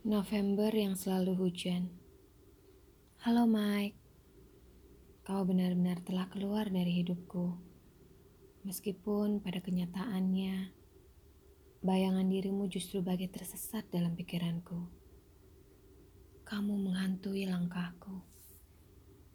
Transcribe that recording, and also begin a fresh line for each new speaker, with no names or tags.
November yang selalu hujan. Halo Mike, kau benar-benar telah keluar dari hidupku. Meskipun pada kenyataannya, bayangan dirimu justru bagai tersesat dalam pikiranku. Kamu menghantui langkahku.